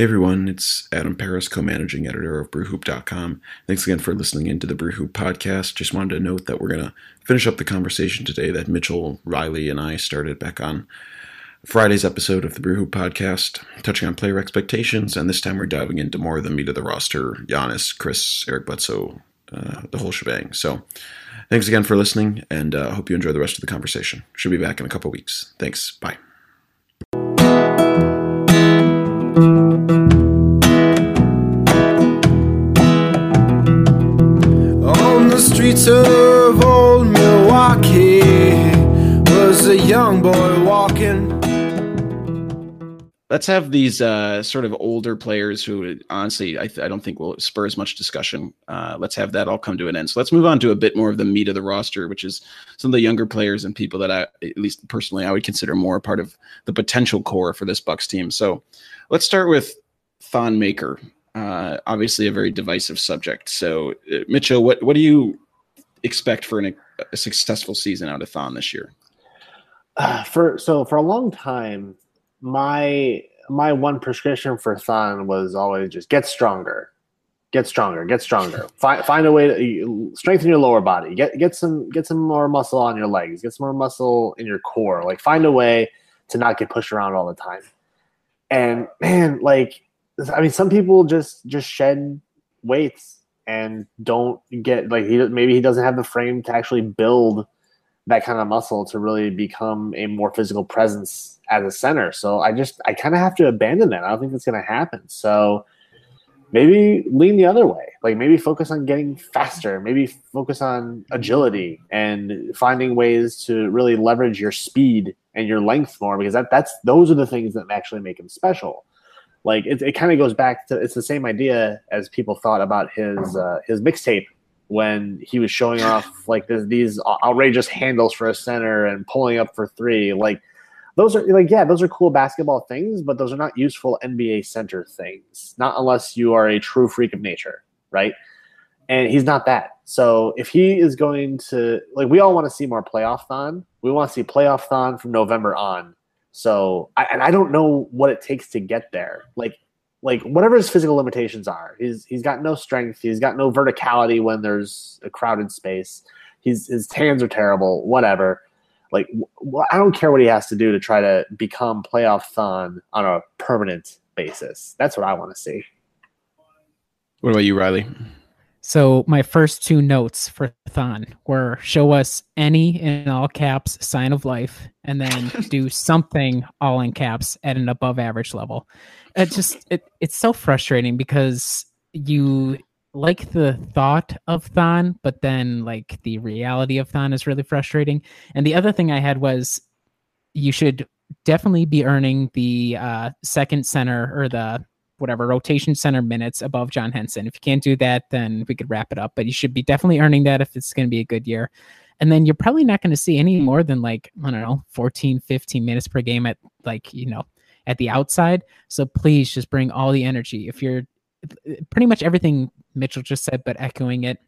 Hey everyone, it's Adam Paris, co-managing editor of BrewHoop.com. Thanks again for listening into the BrewHoop podcast. Just wanted to note that we're going to finish up the conversation today that Mitchell, Riley, and I started back on Friday's episode of the BrewHoop podcast, touching on player expectations, and this time we're diving into more of the meat of the roster: Giannis, Khris, Eric Bledsoe, uh, the whole shebang. So, thanks again for listening, and I uh, hope you enjoy the rest of the conversation. Should be back in a couple weeks. Thanks. Bye. Streets of old Milwaukee was a young boy walking. Let's have these uh, sort of older players who, honestly, I, th- I, don't think will spur as much discussion. Uh, let's have that all come to an end. So let's move on to a bit more of the meat of the roster, which is some of the younger players and people that I, at least personally, I would consider more part of the potential core for this Bucks team. So let's start with Thon Maker. Uh, obviously, a very divisive subject. So, uh, Mitchell, what what do you expect for an, a successful season out of Thon this year? Uh, for so for a long time, my my one prescription for Thon was always just get stronger, get stronger, get stronger. find find a way to strengthen your lower body. Get get some get some more muscle on your legs. Get some more muscle in your core. Like find a way to not get pushed around all the time. And man, like I mean, some people just just shed weights and don't get like he maybe he doesn't have the frame to actually build that kind of muscle to really become a more physical presence as a center. So I just I kind of have to abandon that. I don't think it's going to happen. So maybe lean the other way. Like maybe focus on getting faster. Maybe focus on agility and finding ways to really leverage your speed and your length more because that that's those are the things that actually make him special like it, it kind of goes back to it's the same idea as people thought about his uh, his mixtape when he was showing off like this, these outrageous handles for a center and pulling up for three. Like those are like yeah those are cool basketball things but those are not useful nba center things not unless you are a true freak of nature right? And he's not that. So if he is going to like we all want to see more playoff thon. We want to see playoff thon from november on so, I, and I don't know what it takes to get there. Like, like whatever his physical limitations are, he's he's got no strength. He's got no verticality when there's a crowded space. He's his hands are terrible. Whatever. Like, I don't care what he has to do to try to become playoff Thon on a permanent basis. That's what I want to see. What about you, Riley? So my first two notes for Thon were show us any in all caps sign of life, and then do something all in caps at an above average level. It just it, it's so frustrating because you like the thought of Thon, but then like the reality of Thon is really frustrating. And the other thing I had was you should definitely be earning the uh, second center or the whatever rotation center minutes above John Henson. If you can't do that, then we could wrap it up. But you should be definitely earning that if it's going to be a good year. And then you're probably not going to see any more than like, I don't know, 14, 15 minutes per game at like, you know, at the outside. So please just bring all the energy. If you're pretty much everything Mitchell just said, but echoing it,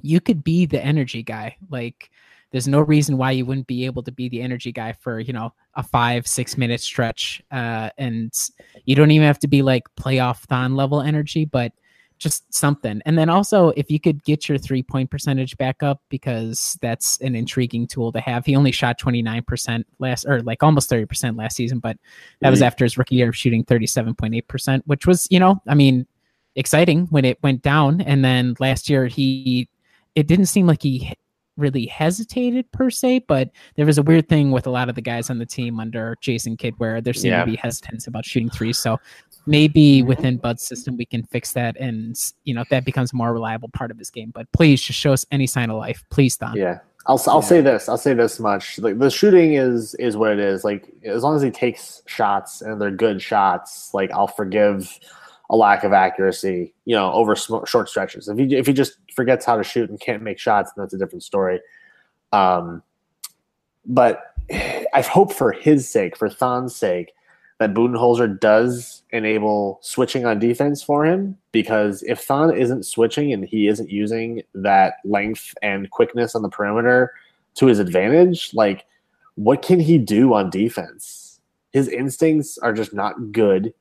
you could be the energy guy. Like, there's no reason why you wouldn't be able to be the energy guy for you know a five six minute stretch uh, and you don't even have to be like playoff thon level energy but just something. And then also if you could get your three point percentage back up because that's an intriguing tool to have. He only shot 29% last or like almost 30% last season but that was after his rookie year of shooting 37.8% which was you know i mean exciting when it went down. And then last year he it didn't seem like he really hesitated per se, but there was a weird thing with a lot of the guys on the team under Jason Kidd where there seemed yeah. to be hesitance about shooting threes. So maybe mm-hmm. within Bud's system we can fix that and you know that becomes a more reliable part of his game. But please just show us any sign of life. Please, Thon. Yeah. I'll, I'll yeah. say this. I'll say this much. Like the shooting is is what it is. Like as long as he takes shots and they're good shots, like I'll forgive a lack of accuracy, you know, over sm- short stretches. If he if he just forgets how to shoot and can't make shots, that's a different story. Um, but I hope for his sake, for Thon's sake, that Budenholzer does enable switching on defense for him because if Thon isn't switching and he isn't using that length and quickness on the perimeter to his advantage, like what can he do on defense? His instincts are just not good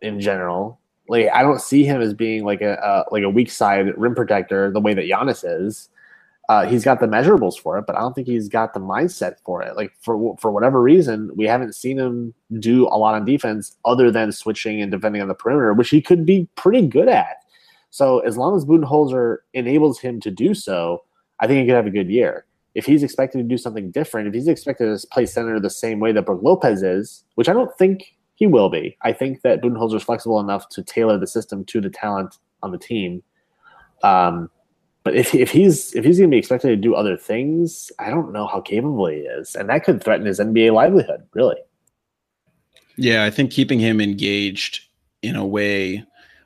in general. Like I don't see him as being like a, like a weak side rim protector the way that Giannis is. Uh, he's got the measurables for it, but I don't think he's got the mindset for it. Like for for whatever reason, we haven't seen him do a lot on defense other than switching and defending on the perimeter, which he could be pretty good at. So as long as Budenholzer enables him to do so, I think he could have a good year. If he's expected to do something different, if he's expected to play center the same way that Brook Lopez is, which I don't think he will be, I think that Budenholzer is flexible enough to tailor the system to the talent on the team. Um, but if, if he's if he's going to be expected to do other things, I don't know how capable he is, and that could threaten his NBA livelihood. Really. Yeah, I think keeping him engaged in a way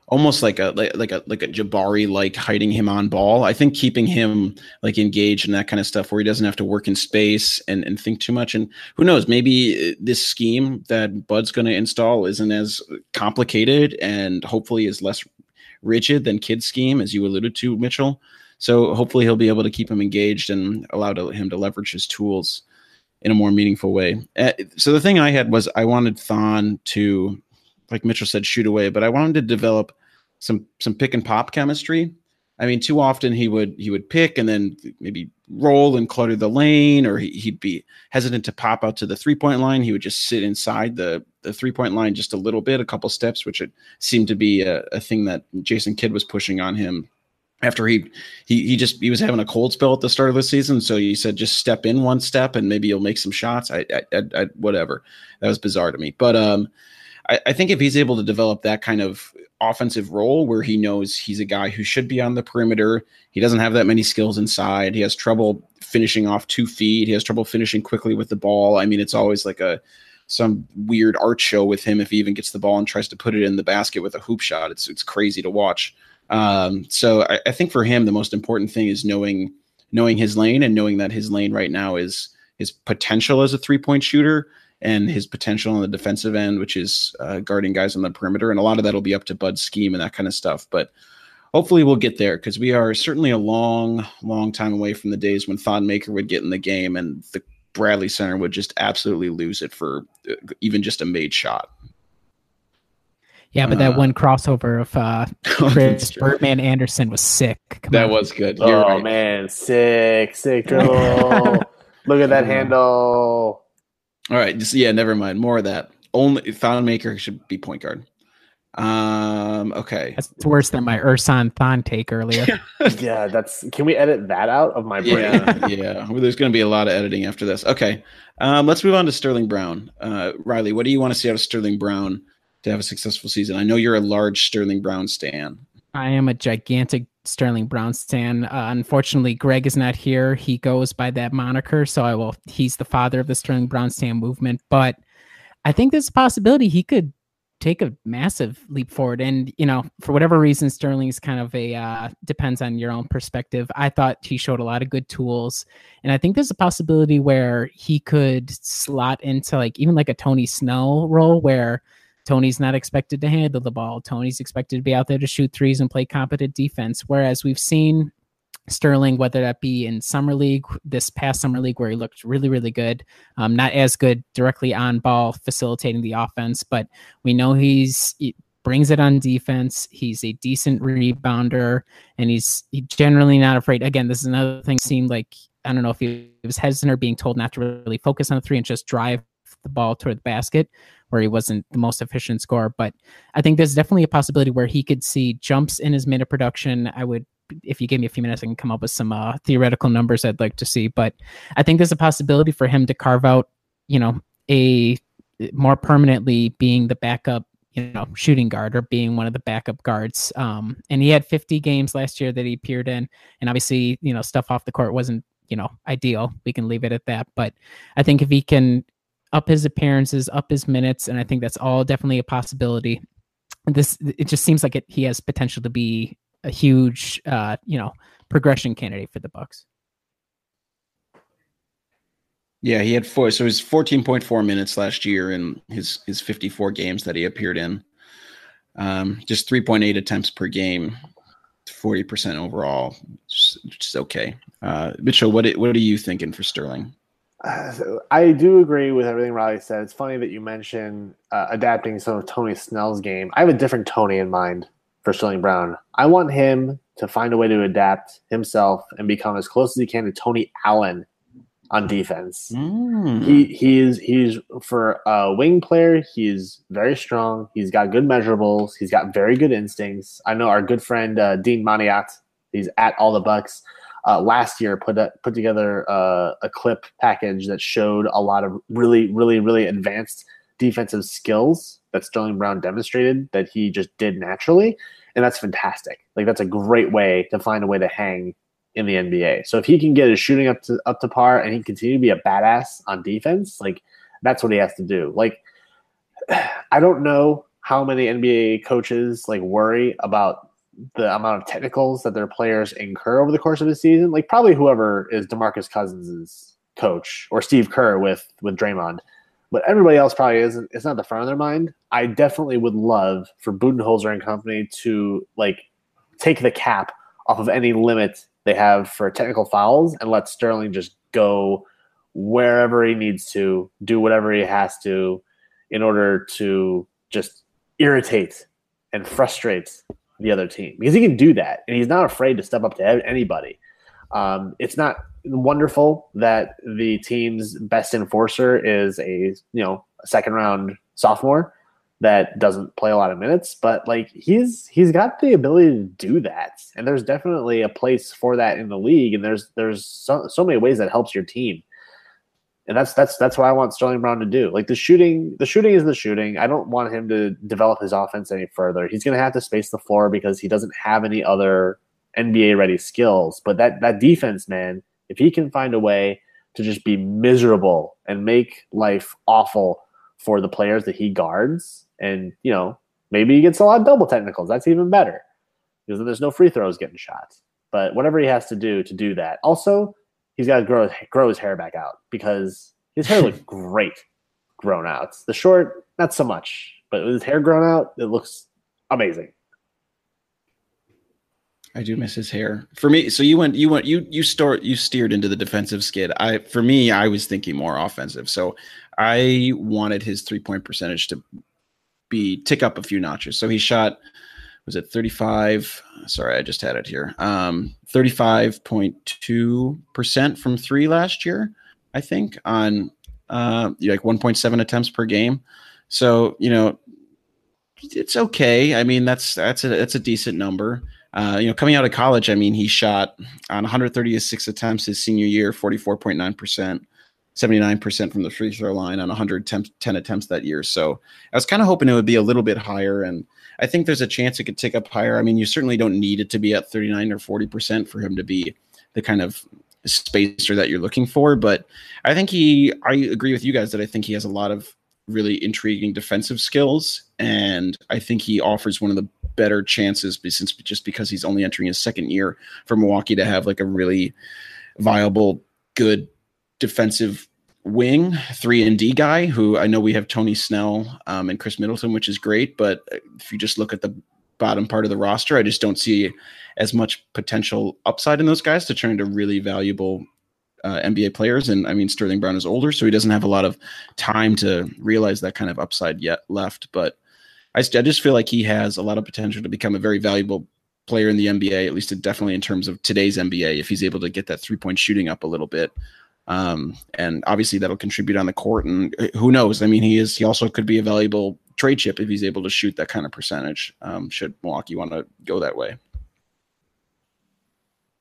almost like a like, like a like a Jabari like hiding him on ball. I think keeping him like engaged and that kind of stuff where he doesn't have to work in space and and think too much. And who knows, maybe uh, this scheme that Bud's going to install isn't as complicated and hopefully is less rigid than Kidd's scheme, as you alluded to, Mitchell. So hopefully he'll be able to keep him engaged and allow to, him to leverage his tools in a more meaningful way. Uh, so the thing I had was I wanted Thon to, like Mitchell said, shoot away, but I wanted to develop some some pick and pop chemistry. I mean, too often he would he would pick and then maybe roll and clutter the lane, or he, would be hesitant to pop out to the three point line. He would just sit inside the the three point line just a little bit, a couple steps, which it seemed to be a, a thing that Jason Kidd was pushing on him after he he he just he was having a cold spell at the start of the season, so he said just step in one step and maybe you'll make some shots. I, I, I, I whatever that was bizarre to me, but um, I, I think if he's able to develop that kind of offensive role where he knows he's a guy who should be on the perimeter. He doesn't have that many skills inside. He has trouble finishing off two feet. He has trouble finishing quickly with the ball. I mean, it's always like a some weird art show with him if he even gets the ball and tries to put it in the basket with a hoop shot. It's it's crazy to watch. Um, so I, I think for him the most important thing is knowing knowing his lane and knowing that his lane right now is his potential as a three point shooter and his potential on the defensive end, which is uh, guarding guys on the perimeter. And a lot of that will be up to Bud's scheme and that kind of stuff. But hopefully we'll get there because we are certainly a long, long time away from the days when Thon Maker would get in the game and the Bradley Center would just absolutely lose it for uh, even just a made shot. Yeah, but that uh, one crossover of uh, Chris Birdman Andersen was sick. Come that on. was good. You're oh right. man, sick, sick dribble. Look at that handle. All right, just yeah, never mind. More of that. Only Thon Maker should be point guard. Um. Okay. That's worse than my Ersan Thon take earlier. yeah, that's. Can we edit that out of my brain? Yeah, yeah. Well, there's going to be a lot of editing after this. Okay. Um. Let's move on to Sterling Brown. Uh, Riley, what do you want to see out of Sterling Brown to have a successful season? I know you're a large Sterling Brown stan. I am a gigantic Sterling Brown stan. Uh, unfortunately, Greg is not here. He goes by that moniker, so I will. He's the father of the Sterling Brown stan movement. But I think there's a possibility he could take a massive leap forward. And you know, for whatever reason, Sterling is kind of a uh, depends on your own perspective. I thought he showed a lot of good tools, and I think there's a possibility where he could slot into like even like a Tony Snell role where Tony's not expected to handle the ball. Tony's expected to be out there to shoot threes and play competent defense. Whereas we've seen Sterling, whether that be in summer league, this past summer league where he looked really, really good, um, not as good directly on ball, facilitating the offense, but we know he's he brings it on defense. He's a decent rebounder, and he's he generally not afraid. Again, this is another thing. Seemed like I don't know if he was hesitant or being told not to really focus on the three and just drive the ball toward the basket where he wasn't the most efficient scorer. But I think there's definitely a possibility where he could see jumps in his minute production. I would, if you gave me a few minutes, I can come up with some uh, theoretical numbers I'd like to see. But I think there's a possibility for him to carve out, you know, a more permanently being the backup you know shooting guard or being one of the backup guards um and he had 50 games last year that he appeared in and obviously you know stuff off the court wasn't you know ideal we can leave it at that but i think if he can up his appearances, up his minutes, and I think that's all definitely a possibility. This it just seems like it, he has potential to be a huge, uh, you know, progression candidate for the Bucks. Yeah, he had four. So was fourteen point four minutes last year in his his fifty four games that he appeared in. Um, just three point eight attempts per game, forty percent overall, which is okay. Uh, Mitchell, what what are you thinking for Sterling? Uh, I do agree with everything Riley said. It's funny that you mentioned uh, adapting some of Tony Snell's game. I have a different Tony in mind for Sterling Brown. I want him to find a way to adapt himself and become as close as he can to Tony Allen on defense. Mm. He he's he's for a wing player. He's very strong. He's got good measurables. He's got very good instincts. I know our good friend uh, Dean Maniat. He's at all the Bucks uh, last year put a, put together uh, a clip package that showed a lot of really, really, really advanced defensive skills that Sterling Brown demonstrated that he just did naturally, and that's fantastic. Like that's a great way to find a way to hang in the NBA. So if he can get his shooting up to up to par and he continue to be a badass on defense, like that's what he has to do. Like I don't know how many NBA coaches like worry about the amount of technicals that their players incur over the course of the season. Like probably whoever is DeMarcus Cousins' coach or Steve Kerr with with Draymond. But everybody else probably isn't it's not the front of their mind. I definitely would love for Budenholzer and company to like take the cap off of any limit they have for technical fouls and let Sterling just go wherever he needs to, do whatever he has to in order to just irritate and frustrate the other team because he can do that and he's not afraid to step up to anybody. Um, it's not wonderful that the team's best enforcer is a you know a second round sophomore that doesn't play a lot of minutes, but like he's he's got the ability to do that, and there's definitely a place for that in the league, and there's there's so, so many ways that helps your team and that's that's that's what I want Sterling Brown to do. Like the shooting, the shooting is the shooting. I don't want him to develop his offense any further. He's going to have to space the floor because he doesn't have any other NBA ready skills. But that that defense, man, if he can find a way to just be miserable and make life awful for the players that he guards, and you know maybe he gets a lot of double technicals. That's even better because then there's no free throws getting shot. But whatever he has to do to do that. Also, he's got to grow grow his hair back out because his hair looks great grown out. The short, not so much, but with his hair grown out, it looks amazing. I do miss his hair. For me, so you went, you went, you you start, you steered into the defensive skid. I, for me, I was thinking more offensive. So I wanted his three point percentage to be tick up a few notches. So he shot was it 35 sorry i just had it here um 35.2% from three last year i think on uh like 1.7 attempts per game so you know it's okay i mean that's that's a that's a decent number uh, you know, coming out of college, I mean, he shot on 136 attempts his senior year, 44.9%, 79% from the free throw line on 110 attempts that year. So I was kind of hoping it would be a little bit higher. And I think there's a chance it could tick up higher. I mean, you certainly don't need it to be at 39 or 40% for him to be the kind of spacer that you're looking for. But I think he, I agree with you guys that I think he has a lot of really intriguing defensive skills. And I think he offers one of the better chances since just because he's only entering his second year for Milwaukee to have like a really viable, good defensive wing, three and D guy. Who I know we have Tony Snell um, and Khris Middleton, which is great. But if you just look at the bottom part of the roster, I just don't see as much potential upside in those guys to turn into really valuable uh, NBA players. And I mean, Sterling Brown is older, so he doesn't have a lot of time to realize that kind of upside yet left. But I, I just feel like he has a lot of potential to become a very valuable player in the NBA, at least definitely in terms of today's NBA, if he's able to get that three point shooting up a little bit. Um, and obviously that'll contribute on the court. And uh, who knows? I mean, he is he also could be a valuable trade chip if he's able to shoot that kind of percentage. Um, should Milwaukee want to go that way?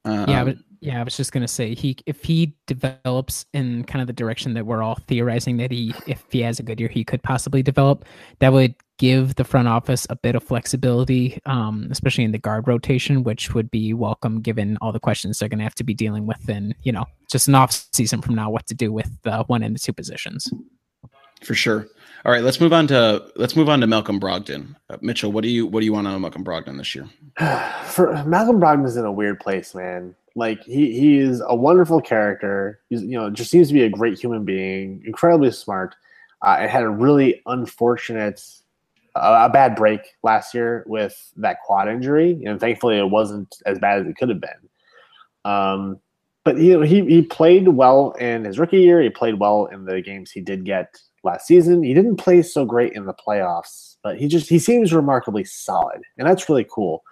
Um, yeah, but yeah, I was just gonna say he if he develops in kind of the direction that we're all theorizing that he if he has a good year he could possibly develop, that would give the front office a bit of flexibility, um, especially in the guard rotation, which would be welcome given all the questions they're gonna have to be dealing with in you know just an off season from now what to do with the one and the two positions. For sure. All right, let's move on to let's move on to Malcolm Brogdon. Uh, Mitchell, what do you what do you want on Malcolm Brogdon this year? For Malcolm Brogdon is in a weird place, man. Like he he is a wonderful character. He's you know just seems to be a great human being, incredibly smart. Uh, and had a really unfortunate, a bad break last year with that quad injury, and thankfully it wasn't as bad as it could have been. Um, but you know, he he played well in his rookie year. He played well in the games he did get last season. He didn't play so great in the playoffs, but he just he seems remarkably solid, and that's really cool.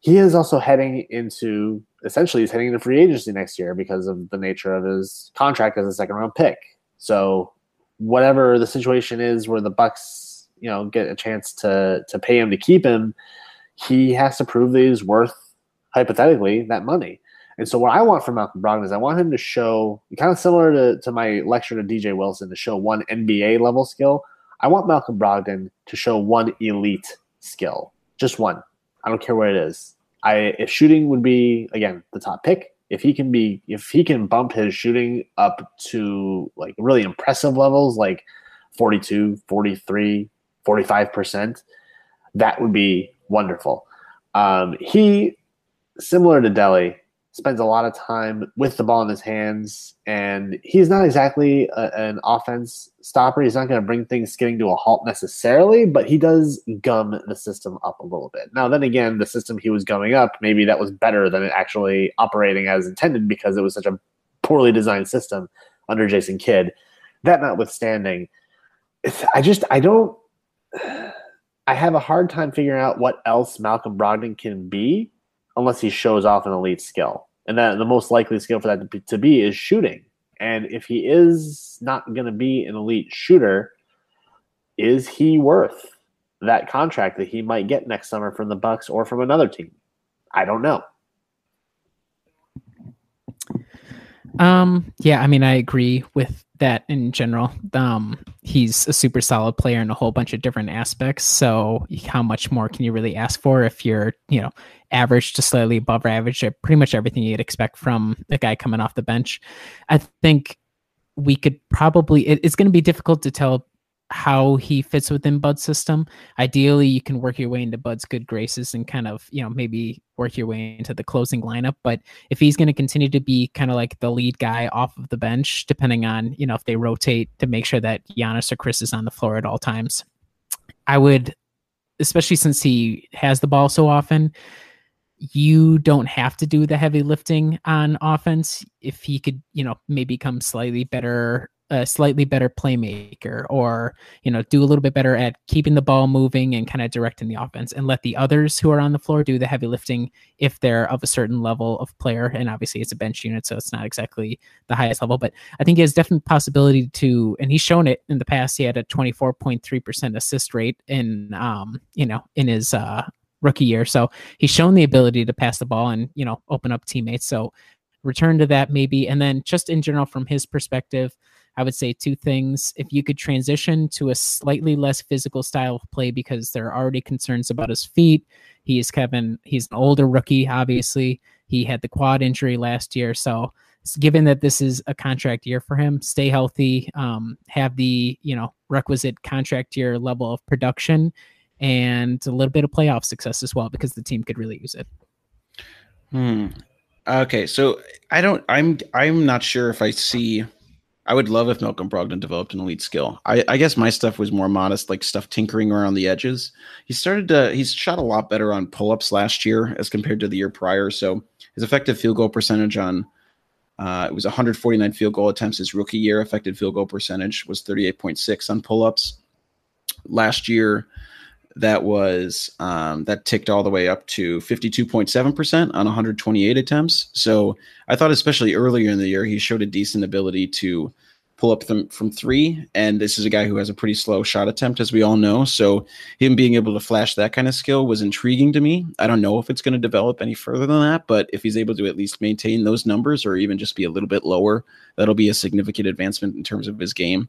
He is also heading into essentially he's heading into free agency next year because of the nature of his contract as a second round pick. So whatever the situation is where the Bucks, you know, get a chance to to pay him to keep him, he has to prove that he's worth hypothetically that money. And so what I want from Malcolm Brogdon is I want him to show kind of similar to, to my lecture to DJ Wilson to show one NBA level skill. I want Malcolm Brogdon to show one elite skill. Just one. I don't care what it is. I if shooting would be again the top pick, if he can be if he can bump his shooting up to like really impressive levels like 42, 43, 45%, that would be wonderful. Um, he similar to Delly spends a lot of time with the ball in his hands, and he's not exactly a, an offense stopper. He's not going to bring things skidding to a halt necessarily, but he does gum the system up a little bit. Now, then again, the system he was gumming up, maybe that was better than it actually operating as intended because it was such a poorly designed system under Jason Kidd. That notwithstanding, I just I don't. I have a hard time figuring out what else Malcolm Brogdon can be unless he shows off an elite skill. And that the most likely skill for that to be, to be is shooting. And if he is not going to be an elite shooter, is he worth that contract that he might get next summer from the Bucks or from another team? I don't know. Um, yeah, I mean, I agree with that in general. Um, he's a super solid player in a whole bunch of different aspects. So, how much more can you really ask for if you're, you know, average to slightly above average? at Pretty much everything you'd expect from a guy coming off the bench. I think we could probably. It, it's going to be difficult to tell how he fits within Bud's system. Ideally, you can work your way into Bud's good graces and kind of, you know, maybe work your way into the closing lineup. But if he's going to continue to be kind of like the lead guy off of the bench, depending on, you know, if they rotate to make sure that Giannis or Khris is on the floor at all times, I would, especially since he has the ball so often, you don't have to do the heavy lifting on offense. If he could, you know, maybe become slightly better a slightly better playmaker or you know do a little bit better at keeping the ball moving and kind of directing the offense and let the others who are on the floor do the heavy lifting if they're of a certain level of player. And obviously it's a bench unit so it's not exactly the highest level. But i think he has definite possibility to and he's shown it in the past he had a 24.3% assist rate in um you know in his uh rookie year. So he's shown the ability to pass the ball and you know open up teammates. So return to that maybe. And then just in general from his perspective I would say two things. If you could transition to a slightly less physical style of play because there are already concerns about his feet. He is Kevin, he's an older rookie, obviously. He had the quad injury last year. So given that this is a contract year for him, stay healthy, um, have the, you know, requisite contract year level of production and a little bit of playoff success as well because the team could really use it. Hmm. Okay, so I don't. I'm. I'm not sure if I see I would love if Malcolm Brogdon developed an elite skill. I, I, guess my stuff was more modest, like stuff tinkering around the edges. He started to he's shot a lot better on pull ups last year as compared to the year prior. So his effective field goal percentage on uh, it was 149 field goal attempts his rookie year. Effective field goal percentage was 38.6 on pull ups. Last year, that was um, that ticked all the way up to 52.7% on 128 attempts. So I thought, especially earlier in the year, he showed a decent ability to pull up them from three. And this is a guy who has a pretty slow shot attempt, as we all know. So him being able to flash that kind of skill was intriguing to me. I don't know if it's going to develop any further than that, but if he's able to at least maintain those numbers or even just be a little bit lower, that'll be a significant advancement in terms of his game.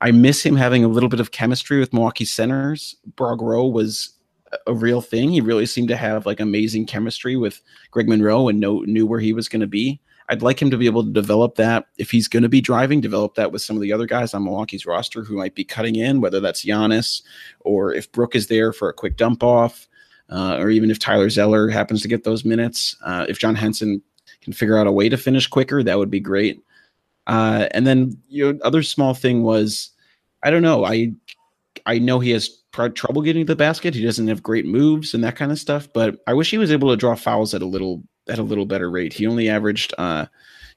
I miss him having a little bit of chemistry with Milwaukee centers. Brock Rowe was a real thing. He really seemed to have like amazing chemistry with Greg Monroe and know, knew where he was going to be. I'd like him to be able to develop that if he's going to be driving, develop that with some of the other guys on Milwaukee's roster who might be cutting in, whether that's Giannis or if Brook is there for a quick dump off, uh, or even if Tyler Zeller happens to get those minutes. Uh, if John Henson can figure out a way to finish quicker, that would be great. Uh, and then your know, other small thing was, I don't know. I I know he has pr- trouble getting to the basket. He doesn't have great moves and that kind of stuff. But I wish he was able to draw fouls at a little at a little better rate. He only averaged uh,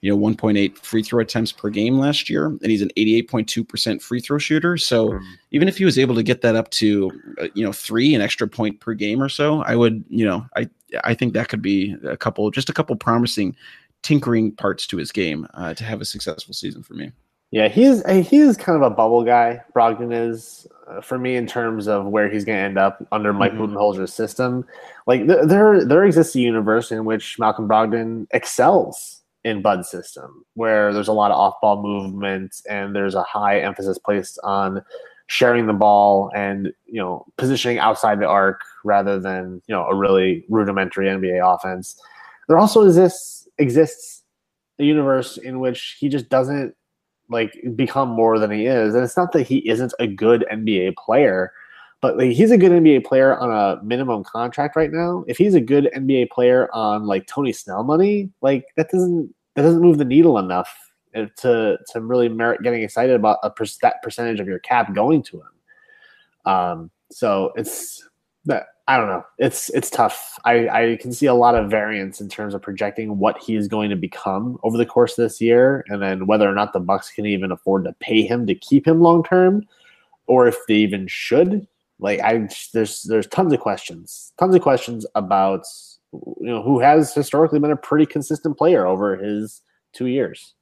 you know 1.8 free throw attempts per game last year, and he's an 88.2% free throw shooter. So mm. even if he was able to get that up to uh, you know three an extra point per game or so, I would you know I I think that could be a couple just a couple promising tinkering parts to his game uh, to have a successful season for me. Yeah, he's he's kind of a bubble guy. Brogdon is uh, for me in terms of where he's going to end up under Mike mm-hmm. Budenholzer's system. Like th- there there exists a universe in which Malcolm Brogdon excels in Bud's system, where there's a lot of off ball movement and there's a high emphasis placed on sharing the ball and you know positioning outside the arc rather than you know a really rudimentary NBA offense. There also exists exists a universe in which he just doesn't like become more than he is. And it's not that he isn't a good NBA player, but like he's a good NBA player on a minimum contract right now. If he's a good NBA player on like Tony Snell money, like that doesn't that doesn't move the needle enough to to really merit getting excited about a per- that percentage of your cap going to him. Um, so it's that I don't know. It's it's tough. I, I can see a lot of variance in terms of projecting what he is going to become over the course of this year, and then whether or not the Bucks can even afford to pay him to keep him long term, or if they even should. Like I, there's there's tons of questions, tons of questions about you know who has historically been a pretty consistent player over his two years.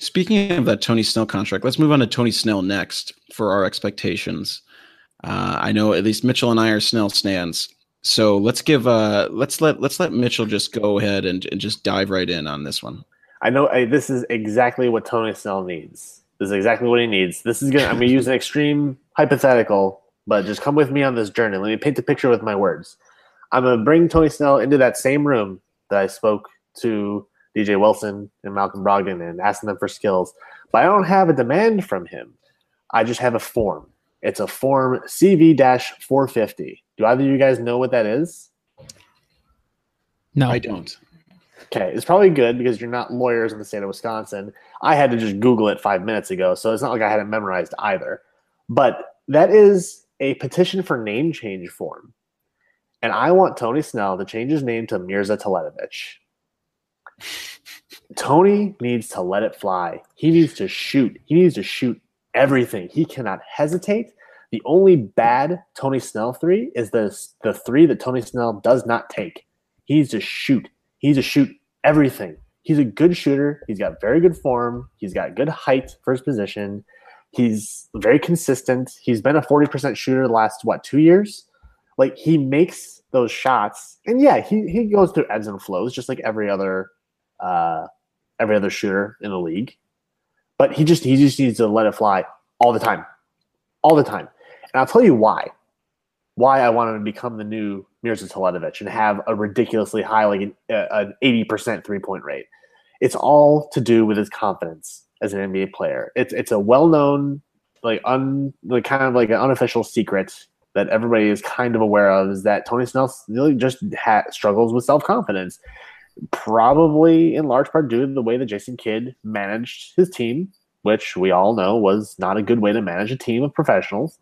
Speaking of that Tony Snell contract, let's move on to Tony Snell next for our expectations. Uh, I know at least Mitchell and I are Snell stands. So let's give uh let's let let's let Mitchell just go ahead and, and just dive right in on this one. I know I, this is exactly what Tony Snell needs. This is exactly what he needs. This is gonna I'm gonna use an extreme hypothetical, but just come with me on this journey. Let me paint the picture with my words. I'm gonna bring Tony Snell into that same room that I spoke to DJ Wilson and Malcolm Brogdon and asking them for skills. But I don't have a demand from him. I just have a form. It's a form CV 450. Do either of you guys know what that is? No, I don't. Okay, it's probably good because you're not lawyers in the state of Wisconsin. I had to just Google it five minutes ago, so it's not like I had it memorized either. But that is a petition for name change form. And I want Tony Snell to change his name to Mirza Teletovic. Tony needs to let it fly. He needs to shoot. He needs to shoot everything. He cannot hesitate. The only bad Tony Snell three is the the three that Tony Snell does not take. He's to shoot. He's to shoot everything. He's a good shooter. He's got very good form. He's got good height for his position. He's very consistent. He's been a 40% shooter the last, what, two years? Like, he makes those shots. And yeah, he, he goes through ebbs and flows, just like every other uh, every other shooter in the league. But he just he just needs to let it fly all the time, all the time. And I'll tell you why. Why I want him to become the new Mirza Teletovic and have a ridiculously high, like an, an 80% three point rate. It's all to do with his confidence as an NBA player. It's it's a well known, like un like kind of like an unofficial secret that everybody is kind of aware of is that Tony Snell really just ha- struggles with self confidence probably in large part due to the way that Jason Kidd managed his team, which we all know was not a good way to manage a team of professionals.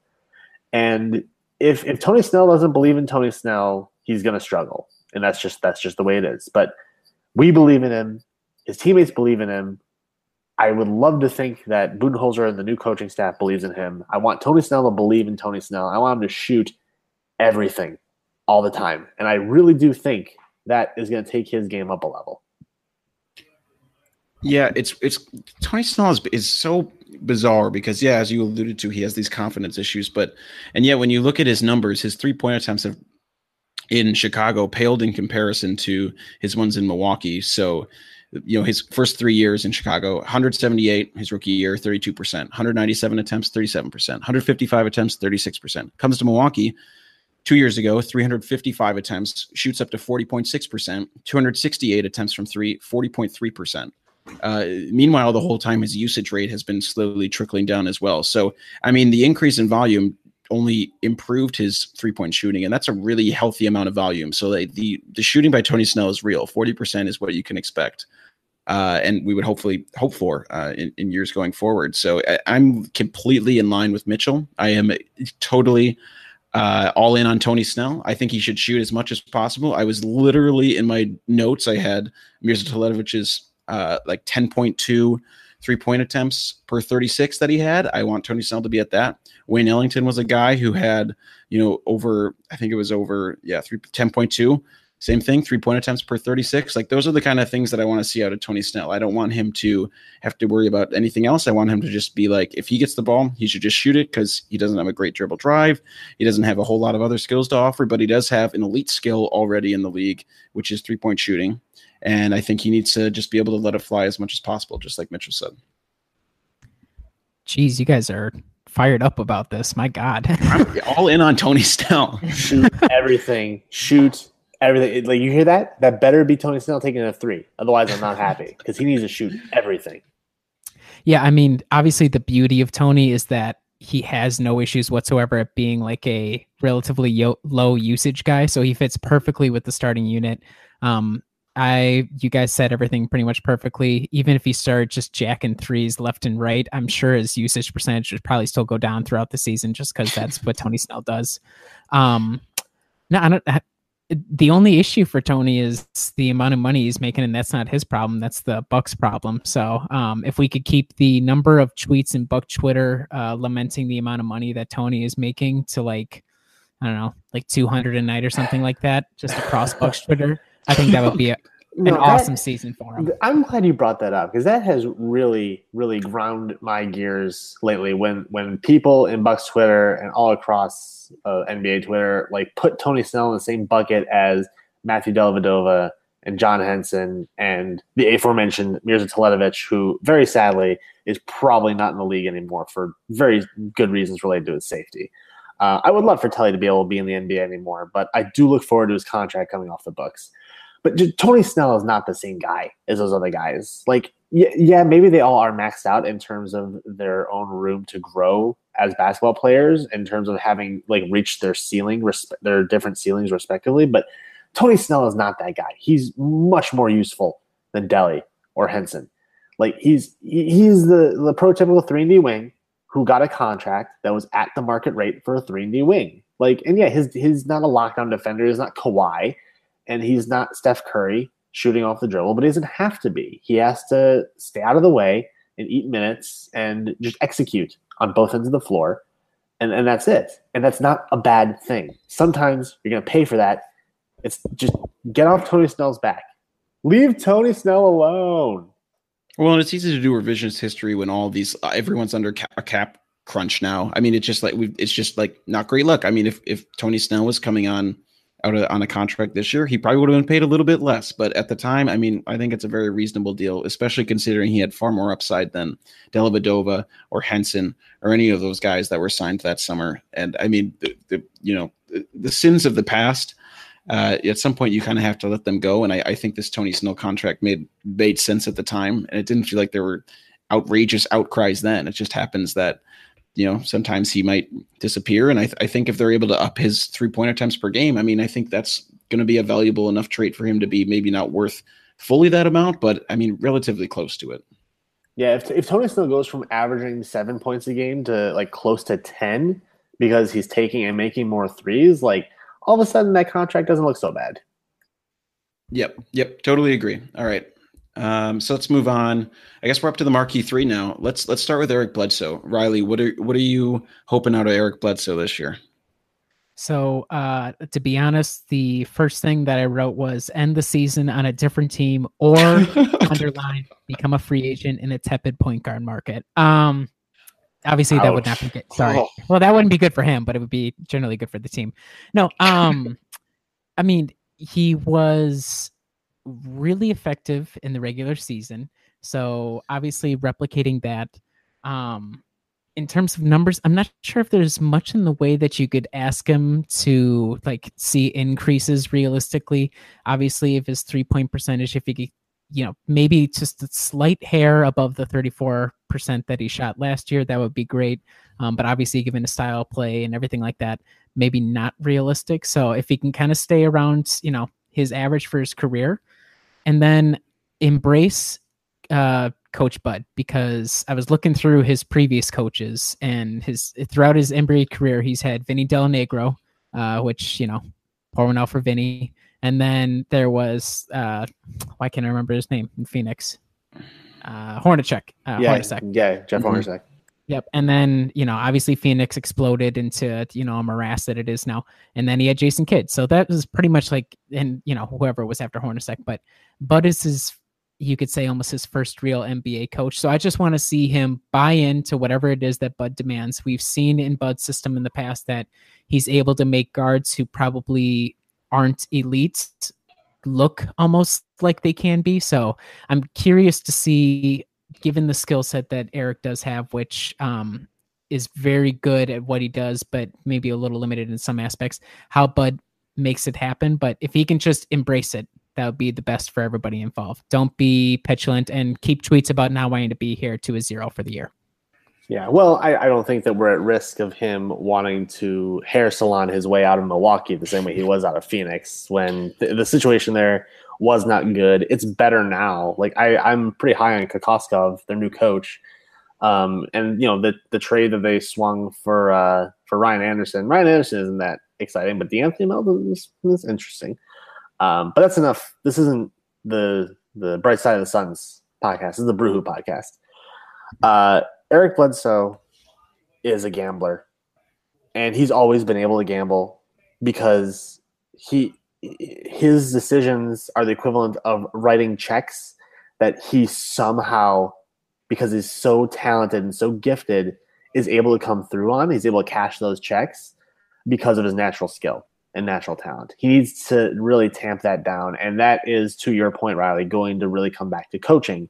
And if if Tony Snell doesn't believe in Tony Snell, he's going to struggle, and that's just that's just the way it is. But we believe in him. His teammates believe in him. I would love to think that Budenholzer and the new coaching staff believes in him. I want Tony Snell to believe in Tony Snell. I want him to shoot everything all the time. And I really do think that is going to take his game up a level. Yeah, it's it's Tony Snell is, is so bizarre because yeah, as you alluded to, he has these confidence issues, but and yet when you look at his numbers, his three point attempts have in Chicago paled in comparison to his ones in Milwaukee. So you know his first three years in Chicago 178 his rookie year 32% 197 attempts 37% 155 attempts 36% comes to Milwaukee Two years ago, 355 attempts, shoots up to 40.6%, 268 attempts from three, 40.3%. Uh, meanwhile, the whole time his usage rate has been slowly trickling down as well. So, I mean, the increase in volume only improved his three point shooting, and that's a really healthy amount of volume. So, the the, the shooting by Tony Snell is real. Forty percent is what you can expect, uh, and we would hopefully hope for uh, in, in years going forward. So, I, I'm completely in line with Mitchell. I am totally uh, all in on Tony Snell. I think he should shoot as much as possible. I was literally in my notes. I had Mirza Teletovic's uh, like 10.2 three point attempts per 36 that he had. I want Tony Snell to be at that. Wayne Ellington was a guy who had, you know, over, I think it was over, yeah, three, 10.2. Same thing, three point attempts per 36. Like those are the kind of things that I want to see out of Tony Snell. I don't want him to have to worry about anything else. I want him to just be like, if he gets the ball, he should just shoot it because he doesn't have a great dribble drive. He doesn't have a whole lot of other skills to offer, but he does have an elite skill already in the league, which is three point shooting. And I think he needs to just be able to let it fly as much as possible, just like Mitchell said. Geez, you guys are fired up about this. My God. I'm all in on Tony Snell. Shoot everything. Shoot everything. Like you hear that? That better be Tony Snell taking a three. Otherwise, I'm not happy because he needs to shoot everything. Yeah, I mean, obviously, the beauty of Tony is that he has no issues whatsoever at being like a relatively yo- low usage guy. So he fits perfectly with the starting unit. Um, I you guys said everything pretty much perfectly. Even if he started just jacking threes left and right, I'm sure his usage percentage would probably still go down throughout the season just because that's what Tony Snell does. Um, no, I don't. The only issue for Tony is the amount of money he's making, and that's not his problem. That's the Bucks problem. So, um, if we could keep the number of tweets in Buck Twitter uh, lamenting the amount of money that Tony is making to like, I don't know, like 200 a night or something like that, just across Bucks Twitter, I think that would be a, no, an awesome that, season for him. I'm glad you brought that up because that has really, really ground my gears lately. When when people in Bucks Twitter and all across uh, NBA Twitter like put Tony Snell in the same bucket as Matthew Dellavedova and John Henson and the aforementioned Mirza Teletovic, who very sadly is probably not in the league anymore for very good reasons related to his safety. Uh, I would love for Telly to be able to be in the NBA anymore, but I do look forward to his contract coming off the books. But Tony Snell is not the same guy as those other guys. Like, yeah, maybe they all are maxed out in terms of their own room to grow as basketball players, in terms of having like reached their ceiling, their different ceilings respectively. But Tony Snell is not that guy. He's much more useful than Delly or Henson. Like he's he's the the prototypical three and D wing who got a contract that was at the market rate for a three and D wing. Like, and yeah, his he's not a lockdown defender. He's not Kawhi, and he's not Steph Curry shooting off the dribble, but he doesn't have to be. He has to stay out of the way and eat minutes and just execute on both ends of the floor. And, and that's it. And that's not a bad thing. Sometimes you're going to pay for that. It's just get off Tony Snell's back. Leave Tony Snell alone. Well, and it's easy to do revisionist history when all these everyone's under cap, a cap crunch now. I mean, it's just like we it's just like not great luck. I mean, if if Tony Snell was coming on out of, on a contract this year, he probably would have been paid a little bit less. But at the time, I mean, I think it's a very reasonable deal, especially considering he had far more upside than Dellavedova or Henson or any of those guys that were signed that summer. And I mean, the, the you know the, the, sins of the past. Uh, at some point, you kind of have to let them go. And I, I think this Tony Snell contract made made sense at the time, and it didn't feel like there were outrageous outcries then. It just happens that you know, sometimes he might disappear. And I, th- I think if they're able to up his three point attempts per game, I mean, I think that's going to be a valuable enough trait for him to be maybe not worth fully that amount, but I mean, relatively close to it. Yeah, if, if Tony Snell goes from averaging seven points a game to like close to 10 because he's taking and making more threes, like all of a sudden that contract doesn't look so bad. Yep, yep, totally agree. All right. Um, so let's move on. I guess we're up to the marquee three now. Let's let's start with Eric Bledsoe. Riley, what are what are you hoping out of Eric Bledsoe this year? So uh, to be honest, the first thing that I wrote was end the season on a different team or underline become a free agent in a tepid point guard market. Um, obviously Ouch. that would not be good. Sorry. Oh. Well, that wouldn't be good for him, but it would be generally good for the team. No, um, I mean he was really effective in the regular season. So obviously replicating that. Um, in terms of numbers, I'm not sure if there's much in the way that you could ask him to like see increases realistically. Obviously, if his three point percentage, if he could, you know, maybe just a slight hair above the 34% that he shot last year, that would be great. Um, but obviously, given the style play and everything like that, maybe not realistic. So if he can kind of stay around, you know, his average for his career, and then embrace uh, Coach Bud because I was looking through his previous coaches and his throughout his NBA career, he's had Vinny Del Negro, uh, which you know, pour one out for Vinny. And then there was uh, why can't I remember his name in Phoenix? uh, Hornacek. Uh, yeah, Hornacek. yeah, Jeff. Hornacek. Yep. And then, you know, obviously Phoenix exploded into, you know, a morass that it is now. And then he had Jason Kidd. So that was pretty much like, and, you know, whoever was after Hornacek. But Bud is his, you could say, almost his first real NBA coach. So I just want to see him buy into whatever it is that Bud demands. We've seen in Bud's system in the past that he's able to make guards who probably aren't elite look almost like they can be. So I'm curious to see given the skill set that Eric does have, which um, is very good at what he does, but maybe a little limited in some aspects, how Bud makes it happen. But if he can just embrace it, that would be the best for everybody involved. Don't be petulant and keep tweets about not wanting to be here to a zero for the year. Yeah, well, I, I don't think that we're at risk of him wanting to hair salon his way out of Milwaukee the same way he was out of Phoenix when the, the situation there was not good. It's better now. Like I, I'm pretty high on Kokoskov, their new coach, um, and you know the the trade that they swung for uh, for Ryan Anderson. Ryan Anderson isn't that exciting, but De'Anthony Melton is, is interesting. Um, but that's enough. This isn't the the Bright Side of the Suns podcast. This is the Brew Hoop podcast. Uh, Eric Bledsoe is a gambler, and he's always been able to gamble because he his decisions are the equivalent of writing checks that he somehow because he's so talented and so gifted is able to come through on. He's able to cash those checks because of his natural skill and natural talent. He needs to really tamp that down. And that is to your point riley going to really come back to coaching.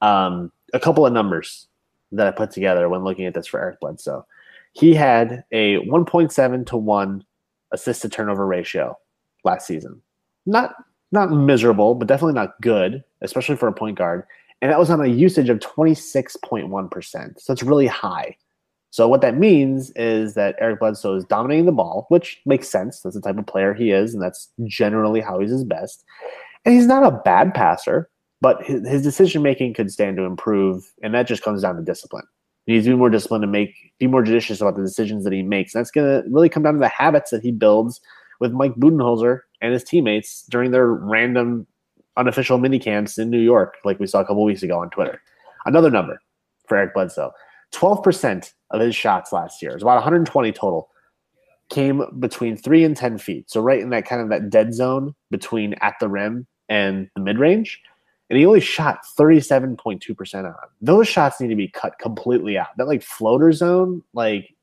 Um, a couple of numbers that i put together when looking at this for eric bledsoe. He had a 1.7 to 1 assist to turnover ratio last season. Not not miserable, but definitely not good, especially for a point guard. And that was on a usage of 26.1%. So it's really high. So what that means is that Eric Bledsoe is dominating the ball, which makes sense. That's the type of player he is, and that's generally how he's his best. And he's not a bad passer, but his, his decision making could stand to improve, and that just comes down to discipline. He needs to be more disciplined and make be more judicious about the decisions that he makes. And that's going to really come down to the habits that he builds with Mike Budenholzer and his teammates during their random unofficial mini camps in New York, like we saw a couple weeks ago on Twitter. Another number for Eric Bledsoe 12% of his shots last year, it's about 120 total, came between three and 10 feet. So, right in that kind of that dead zone between at the rim and the mid range. And he only shot 37.2% on. Those shots need to be cut completely out. That like floater zone, like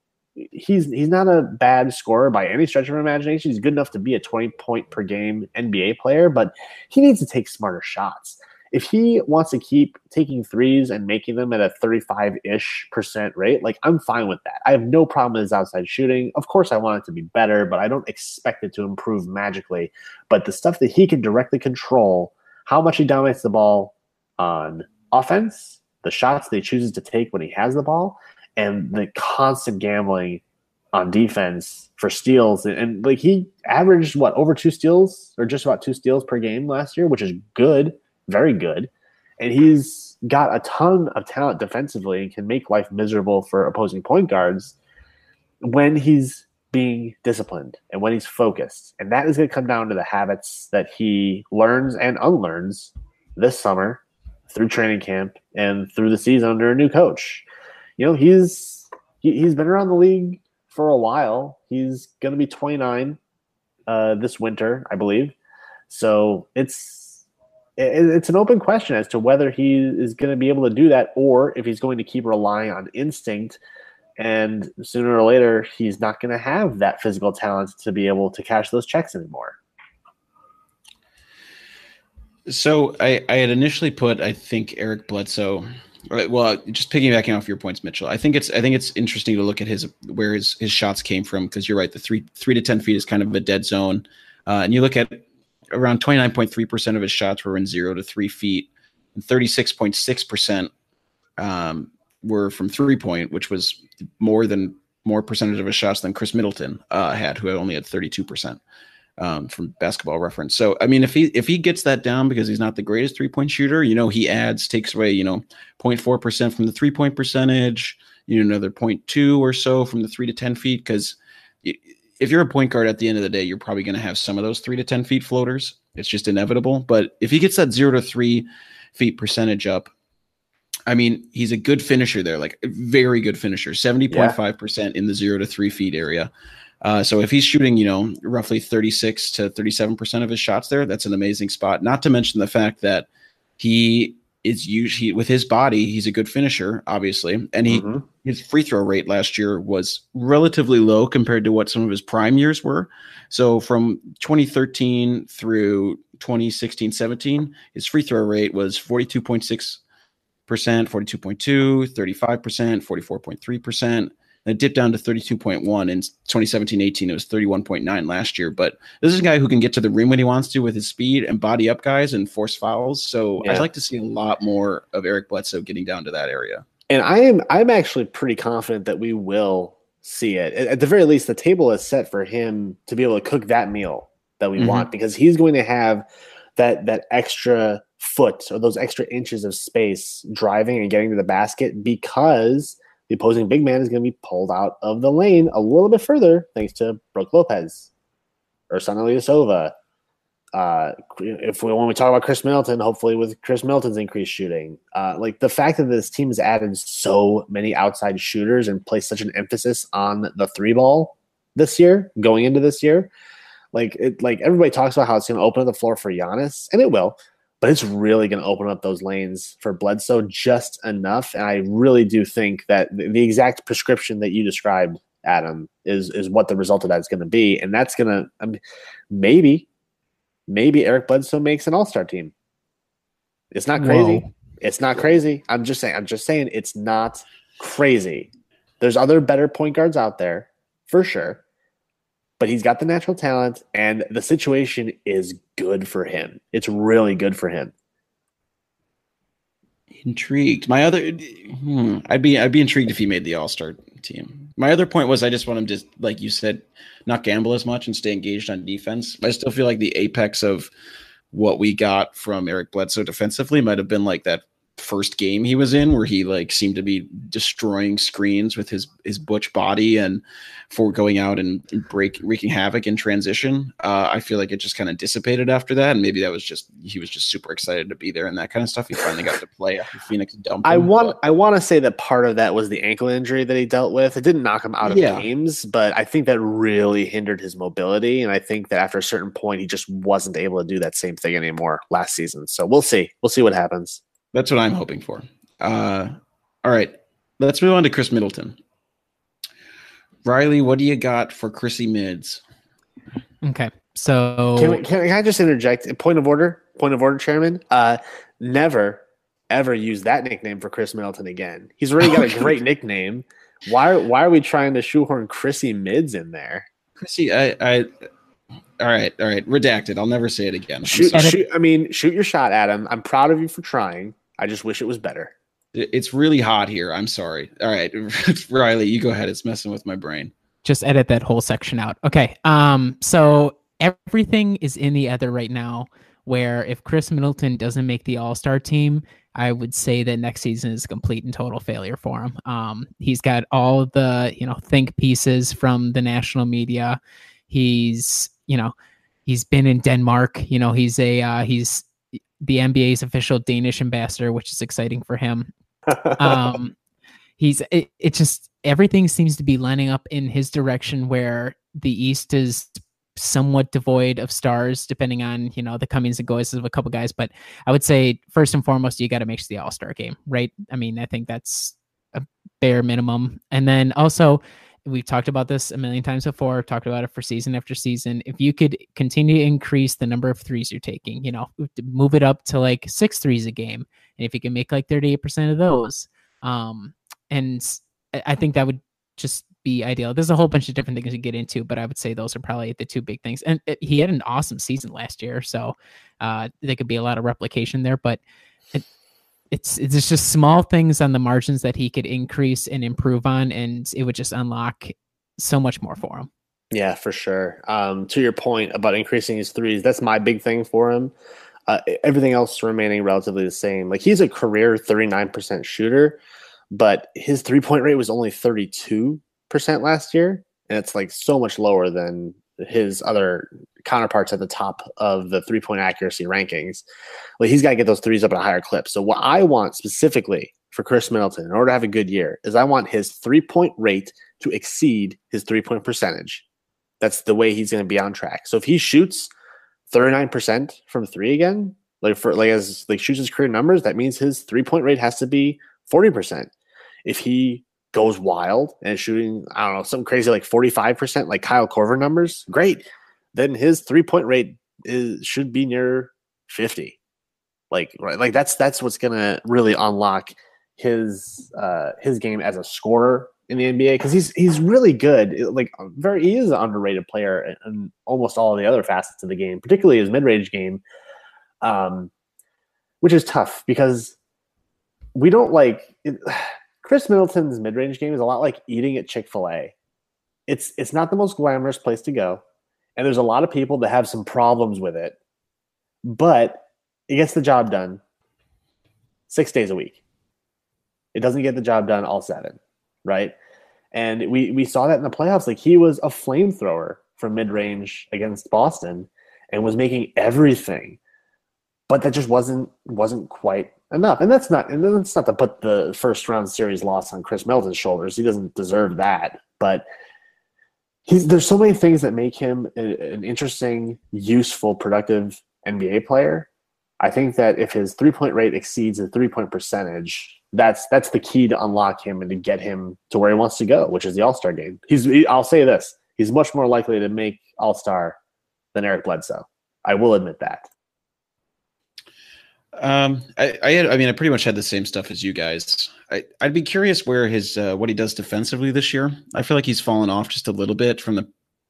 he's he's not a bad scorer by any stretch of imagination. He's good enough to be a 20 point per game NBA player, but he needs to take smarter shots. If he wants to keep taking threes and making them at a 35 ish percent rate, like I'm fine with that. I have no problem with his outside shooting. Of course, I want it to be better, but I don't expect it to improve magically. But the stuff that he can directly control, how much he dominates the ball on offense, the shots that he chooses to take when he has the ball, and the constant gambling on defense for steals. And, and, like he averaged what over two steals or just about two steals per game last year which is good very good. And he's got a ton of talent defensively and can make life miserable for opposing point guards when he's being disciplined and when he's focused. And that is going to come down to the habits that he learns and unlearns this summer through training camp and through the season under a new coach you know he's he, he's been around the league for a while. He's going to be 29 uh, this winter, I believe. So it's it, it's an open question as to whether he is going to be able to do that, or if he's going to keep relying on instinct. And sooner or later, he's not going to have that physical talent to be able to cash those checks anymore. So I, I had initially put, I think Eric Bledsoe Right. Well, just piggybacking off your points, Mitchell. I think it's I think it's interesting to look at his where his his shots came from because you're right. The three three to ten feet is kind of a dead zone, uh, and you look at around twenty nine point three percent of his shots were in zero to three feet, and thirty six point six percent um, were from three point, which was more than more percentage of his shots than Khris Middleton uh, had, who only had thirty two percent um, from basketball reference. So I mean, if he if he gets that down because he's not the greatest three point shooter, you know, he adds takes away you know 0.4 percent from the three point percentage, you know, another 0.2 or so from the three to ten feet. Because if you're a point guard at the end of the day, you're probably going to have some of those three to ten feet floaters. It's just inevitable. But if he gets that zero to three feet percentage up. I mean, he's a good finisher there, like very good finisher, 70.5% in the zero to three feet area. Uh, so if he's shooting, you know, roughly 36 to 37% of his shots there, that's an amazing spot. Not to mention the fact that he is usually with his body, he's a good finisher, obviously. And he mm-hmm. his free throw rate last year was relatively low compared to what some of his prime years were. So from 2013 through 2016 17, his free throw rate was 42.6%, 42.2, 35%, 44.3%. And it dipped down to 32.1 in 2017 18. It was 31.9 last year. But this is a guy who can get to the rim when he wants to with his speed and body up guys and force fouls. So yeah. I'd like to see a lot more of Eric Bledsoe getting down to that area. And I am I'm actually pretty confident that we will see it. At the very least, the table is set for him to be able to cook that meal that we mm-hmm. want because he's going to have that that extra foot or those extra inches of space driving and getting to the basket because the opposing big man is going to be pulled out of the lane a little bit further thanks to Brook Lopez or Ersan Ilyasova. Uh, if we when we talk about Khris Middleton, hopefully with Khris Middleton's increased shooting, uh, like the fact that this team has added so many outside shooters and placed such an emphasis on the three ball this year, going into this year, like it, like everybody talks about how it's going to open up the floor for Giannis, and it will but it's really going to open up those lanes for Bledsoe just enough. And I really do think that the exact prescription that you described, Adam, is is what the result of that is going to be, and that's going to I mean, maybe, maybe Eric Bledsoe makes an All Star team. It's not crazy. Whoa. It's not crazy. I'm just saying. I'm just saying it's not crazy. There's other better point guards out there for sure but he's got the natural talent and the situation is good for him. It's really good for him. Intrigued. My other hmm, I'd be I'd be intrigued if he made the All-Star team. My other point was I just want him to like you said not gamble as much and stay engaged on defense. I still feel like the apex of what we got from Eric Bledsoe defensively might have been like that first game he was in where he like seemed to be destroying screens with his his butch body and for going out and break wreaking havoc in transition. Uh, i feel like it just kind of dissipated after that and maybe that was just he was just super excited to be there and that kind of stuff. He finally got to play after phoenix dumped him, i want but. i want to say that part of that was the ankle injury that he dealt with. It didn't knock him out of yeah. games but i think that really hindered his mobility and i think that after a certain point he just wasn't able to do that same thing anymore last season. So we'll see. We'll see what happens that's what I'm hoping for. Uh, all right, let's move on to Khris Middleton. Riley, what do you got for Chrissy Mids? Okay, so can, we, can, I just interject? Point of order, point of order, Chairman. Uh, never ever use that nickname for Khris Middleton again. He's already got a great nickname. Why why are we trying to shoehorn Chrissy Mids in there? Chrissy, I, I all right, all right, redacted. I'll never say it again. Shoot, shoot, I mean, shoot your shot, Adam. I'm proud of you for trying. I just wish it was better. It's really hot here. I'm sorry. All right, Riley, you go ahead. It's messing with my brain. Just edit that whole section out. Okay. Um. So everything is in the other right now. Where if Khris Middleton doesn't make the All Star team, I would say that next season is a complete and total failure for him. Um, he's got all the you know think pieces from the national media. He's you know he's been in Denmark. You know he's a uh, he's the NBA's official Danish ambassador, which is exciting for him. um, he's it, it just everything seems to be lining up in his direction where the East is somewhat devoid of stars, depending on you know the comings and goings of a couple guys. But I would say first and foremost, you got to make the All Star game, right? I mean, I think that's a bare minimum, and then also we've talked about this a million times before talked about it for season after season. If you could continue to increase the number of threes you're taking you know move it up to like six threes a game and if you can make like 38% of those um and i think that would just be ideal. There's a whole bunch of different things to get into but i would say those are probably the two big things. And it, he had an awesome season last year so uh there could be a lot of replication there but it, it's it's just small things on the margins that he could increase and improve on, and it would just unlock so much more for him. Yeah, for sure. Um, to your point about increasing his threes, that's my big thing for him. Uh, everything else remaining relatively the same. Like he's a career 39% shooter, but his three point rate was only 32% last year. And it's like so much lower than his other counterparts at the top of the three point accuracy rankings. Like he's got to get those threes up at a higher clip. So what I want specifically for Khris Middleton in order to have a good year is I want his three point rate to exceed his three point percentage. That's the way he's going to be on track. So if he shoots 39% from three again, like for like as like shoots his career numbers, that means his three point rate has to be 40%. If he goes wild and shooting, I don't know, something crazy like 45%, like Kyle Korver numbers, great. Then his three point rate is should be near 50. Like right, like that's that's what's gonna really unlock his uh his game as a scorer in the NBA because he's he's really good. Like very, he is an underrated player in, almost all the other facets of the game, particularly his mid range game, um, which is tough because we don't like it, Khris Middleton's mid range game is a lot like eating at Chick fil A. It's it's not the most glamorous place to go, and there's a lot of people that have some problems with it, but it gets the job done six days a week. It doesn't get the job done all seven right? And we we saw that in the playoffs. Like he was a flamethrower from mid range against Boston and was making everything, but that just wasn't wasn't quite enough. And that's not and that's not to put the first round series loss on Khris Middleton's shoulders. He doesn't deserve that, but. He's, there's so many things that make him a, an interesting, useful, productive NBA player. I think that if his three point rate exceeds the three point percentage, that's that's the key to unlock him and to get him to where he wants to go, which is the All Star game. He's he, I'll say this: he's much more likely to make All Star than Eric Bledsoe. I will admit that. Um, I, I, had, I mean, I pretty much had the same stuff as you guys. I, I'd be curious where his, uh, what he does defensively this year. I feel like he's fallen off just a little bit from the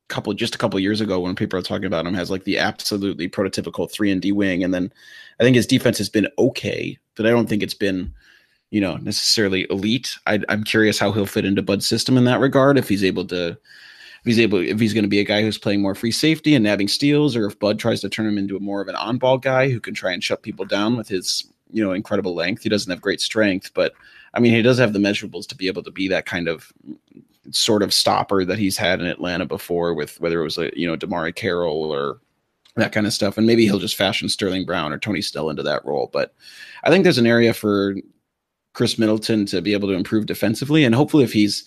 couple, just a couple years ago when people are talking about him has like the absolutely prototypical three and D wing, and then I think his defense has been okay, but I don't think it's been you know necessarily elite. I, I'm curious how he'll fit into Bud's system in that regard. If he's able to, he's able, if he's going to be a guy who's playing more free safety and nabbing steals, or if Bud tries to turn him into a more of an on-ball guy who can try and shut people down with his you know incredible length. He doesn't have great strength, but I mean he does have the measurables to be able to be that kind of sort of stopper that he's had in Atlanta before, with whether it was a you know DeMarre Carroll or that kind of stuff. And maybe he'll just fashion Sterling Brown or Tony Snell into that role. But I think there's an area for Khris Middleton to be able to improve defensively. And hopefully, if he's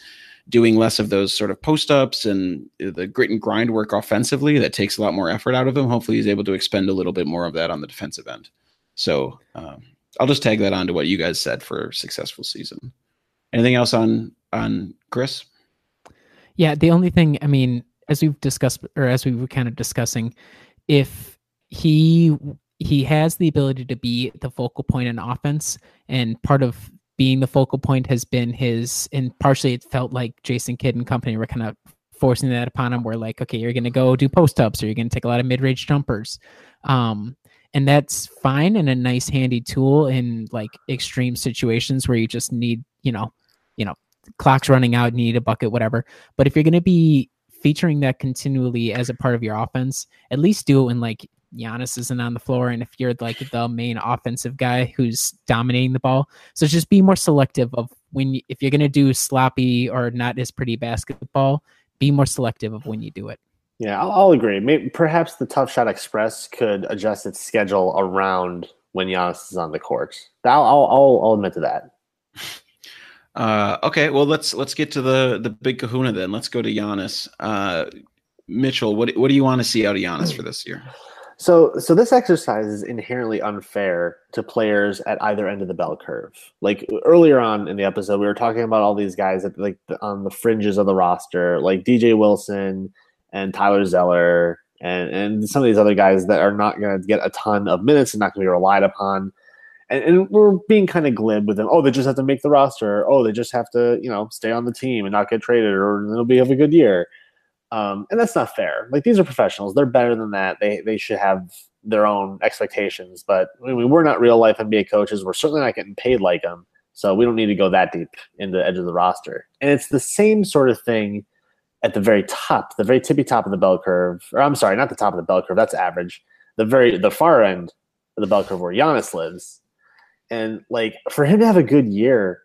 doing less of those sort of post ups and the grit and grind work offensively, that takes a lot more effort out of him. Hopefully, he's able to expend a little bit more of that on the defensive end. So um, I'll just tag that on to what you guys said for successful season. Anything else on on Khris? Yeah, the only thing I mean, as we've discussed or as we were kind of discussing, if he he has the ability to be the focal point in offense, and part of being the focal point has been his, and partially it felt like Jason Kidd and company were kind of forcing that upon him. Where like, okay, you're going to go do post ups, or you're going to take a lot of mid range jumpers, um, and that's fine and a nice handy tool in like extreme situations where you just need, you know, you know, clock's running out, need a bucket, whatever. But if you're going to be featuring that continually as a part of your offense, at least do it when like Giannis isn't on the floor and if you're like the main offensive guy who's dominating the ball. So just be more selective of when you, if you're going to do sloppy or not as pretty basketball, be more selective of when you do it. Yeah, I'll, I'll agree. Maybe perhaps the Tough Shot Express could adjust its schedule around when Giannis is on the court. I'll I'll, I'll, I'll admit to that. Uh, okay, well let's let's get to the the big Kahuna then. Let's go to Giannis. Uh, Mitchell, what what do you want to see out of Giannis for this year? So, so this exercise is inherently unfair to players at either end of the bell curve. Like earlier on in the episode, we were talking about all these guys that like on the fringes of the roster, like DJ Wilson and Tyler Zeller, and and some of these other guys that are not going to get a ton of minutes and not going to be relied upon. And, and we're being kind of glib with them. Oh, they just have to make the roster. Oh, they just have to, you know, stay on the team and not get traded, or they'll be have a good year. Um, and that's not fair. Like these are professionals; they're better than that. They they should have their own expectations. But I mean, we're not real life NBA coaches. We're certainly not getting paid like them, so we don't need to go that deep into the edge of the roster. And it's the same sort of thing at the very top, the very tippy top of the bell curve. Or I'm sorry, not the top of the bell curve. That's average. The very the far end of the bell curve where Giannis lives. And like for him to have a good year,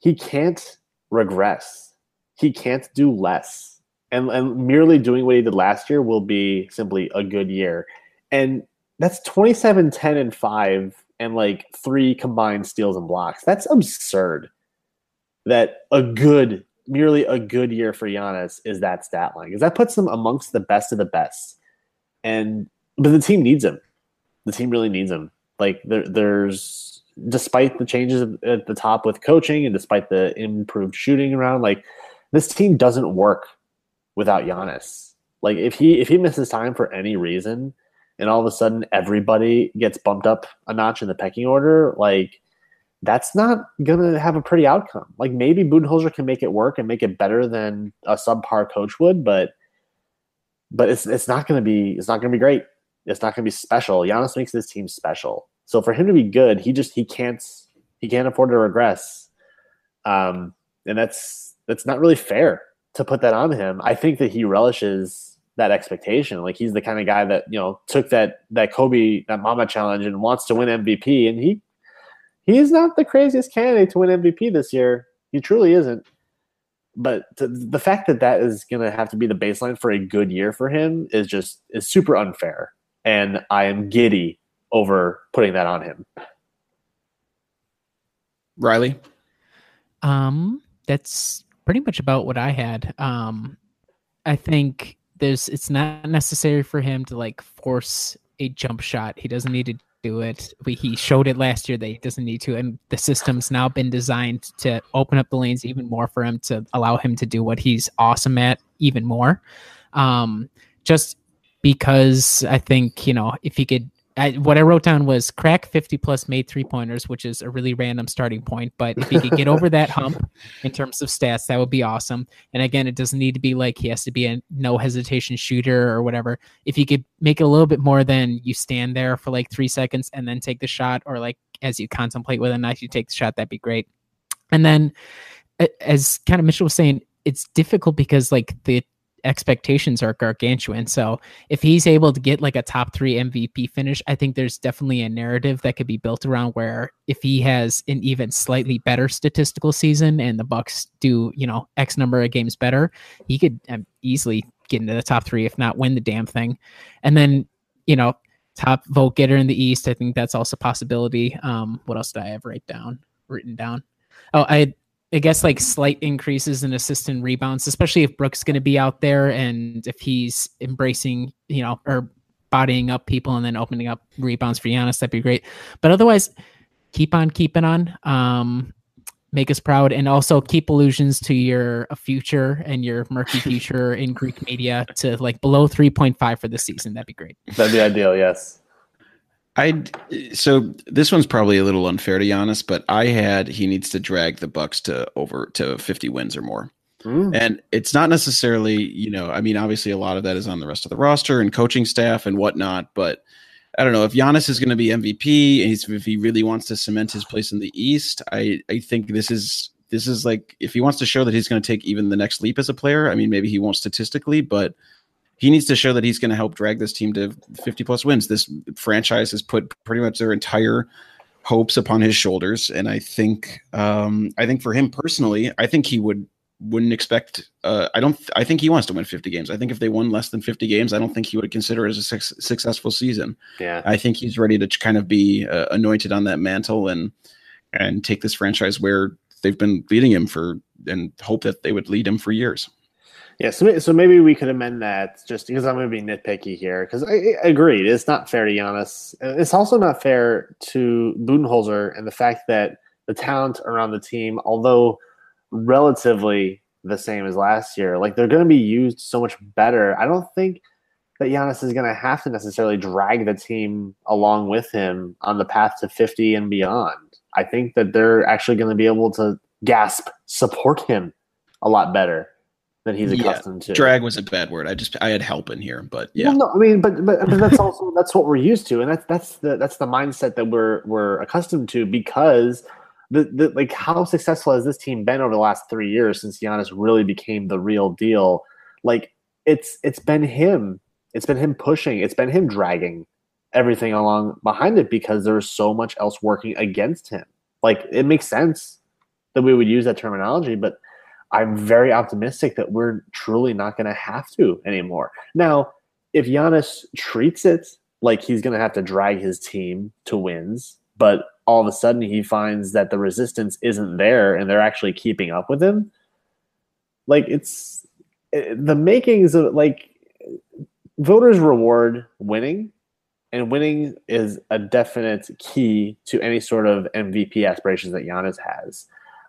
he can't regress. He can't do less and and merely doing what he did last year will be simply a good year. And that's 27 10 and 5 and like three combined steals and blocks. That's absurd. That a good merely a good year for Giannis is that stat line because that puts him amongst the best of the best. And but the team needs him. The team really needs him. Like there, there's despite the changes at the top with coaching and despite the improved shooting around, like this team doesn't work without Giannis. Like if he if he misses time for any reason, and all of a sudden everybody gets bumped up a notch in the pecking order, like that's not gonna have a pretty outcome. Like maybe Budenholzer can make it work and make it better than a subpar coach would, but but it's it's not gonna be it's not gonna be great. It's not gonna be special. Giannis makes this team special. So for him to be good, he just he can't he can't afford to regress. Um, and that's that's not really fair to put that on him. I think that he relishes that expectation. Like he's the kind of guy that you know took that that Kobe that Mamba challenge and wants to win MVP, and he he is not the craziest candidate to win MVP this year. He truly isn't. But to, the fact that that is going to have to be the baseline for a good year for him is just is super unfair, and I am giddy over putting that on him. Riley, um, that's pretty much about what I had. Um, I think there's it's not necessary for him to like force a jump shot. He doesn't need to do it. We, he showed it last year that he doesn't need to, and the system's now been designed to open up the lanes even more for him to allow him to do what he's awesome at even more. Um, just because I think you know if he could I, what I wrote down was crack 50 plus made three pointers, which is a really random starting point. But if he could get over that hump in terms of stats, that would be awesome. And again, it doesn't need to be like he has to be a no hesitation shooter or whatever. If he could make it a little bit more than you stand there for like three seconds and then take the shot, or like as you contemplate whether or not you take the shot, that'd be great. And then, as kind of Mitchell was saying, it's difficult because like the expectations are gargantuan. So if he's able to get like a top three MVP finish, I think there's definitely a narrative that could be built around where if he has an even slightly better statistical season and the Bucks do, you know, X number of games better, he could um, easily get into the top three, if not win the damn thing. And then, you know, top vote getter in the East. I think that's also possibility. Um, what else did I have write down? Written down. Oh, I I guess like slight increases in assist and rebounds, especially if Brooks going to be out there and if he's embracing, you know, or bodying up people and then opening up rebounds for Giannis, that'd be great. But otherwise, keep on keeping on. Um, make us proud and also keep allusions to your future and your murky future in Greek media to like below 3.5 for the season. That'd be great. That'd be ideal. Yes. I so this one's probably a little unfair to Giannis, but I had he needs to drag the Bucks to over to 50 wins or more. Mm. And it's not necessarily, you know, I mean, obviously a lot of that is on the rest of the roster and coaching staff and whatnot, but I don't know if Giannis is going to be MVP and if he really wants to cement his place in the East. I I think this is this is like if he wants to show that he's going to take even the next leap as a player. I mean, maybe he won't statistically, but he needs to show that he's going to help drag this team to 50 plus wins. This franchise has put pretty much their entire hopes upon his shoulders, and I think um, I think for him personally, I think he would wouldn't expect. Uh, I don't. I think he wants to win 50 games. I think if they won less than 50 games, I don't think he would consider it as a su- successful season. Yeah, I think he's ready to kind of be uh, anointed on that mantle and and take this franchise where they've been leading him for and hope that they would lead him for years. Yeah, so, so maybe we could amend that just because I'm going to be nitpicky here because I, I agreed it's not fair to Giannis. It's also not fair to Budenholzer and the fact that the talent around the team, although relatively the same as last year, like they're going to be used so much better. I don't think that Giannis is going to have to necessarily drag the team along with him on the path to 50 and beyond. I think that they're actually going to be able to gasp support him a lot better than he's accustomed yeah, to. Drag was a bad word. I just I had help in here, but yeah. Well, no, I mean, but, but but that's also that's what we're used to, and that's that's the that's the mindset that we're we're accustomed to because the, the like how successful has this team been over the last three years since Giannis really became the real deal? Like it's it's been him. It's been him pushing. It's been him dragging everything along behind it because there's so much else working against him. Like it makes sense that we would use that terminology, but I'm very optimistic that we're truly not going to have to anymore. Now, if Giannis treats it like he's going to have to drag his team to wins, but all of a sudden he finds that the resistance isn't there and they're actually keeping up with him, like it's eh, the makings of like voters reward winning and winning is a definite key to any sort of MVP aspirations that Giannis has.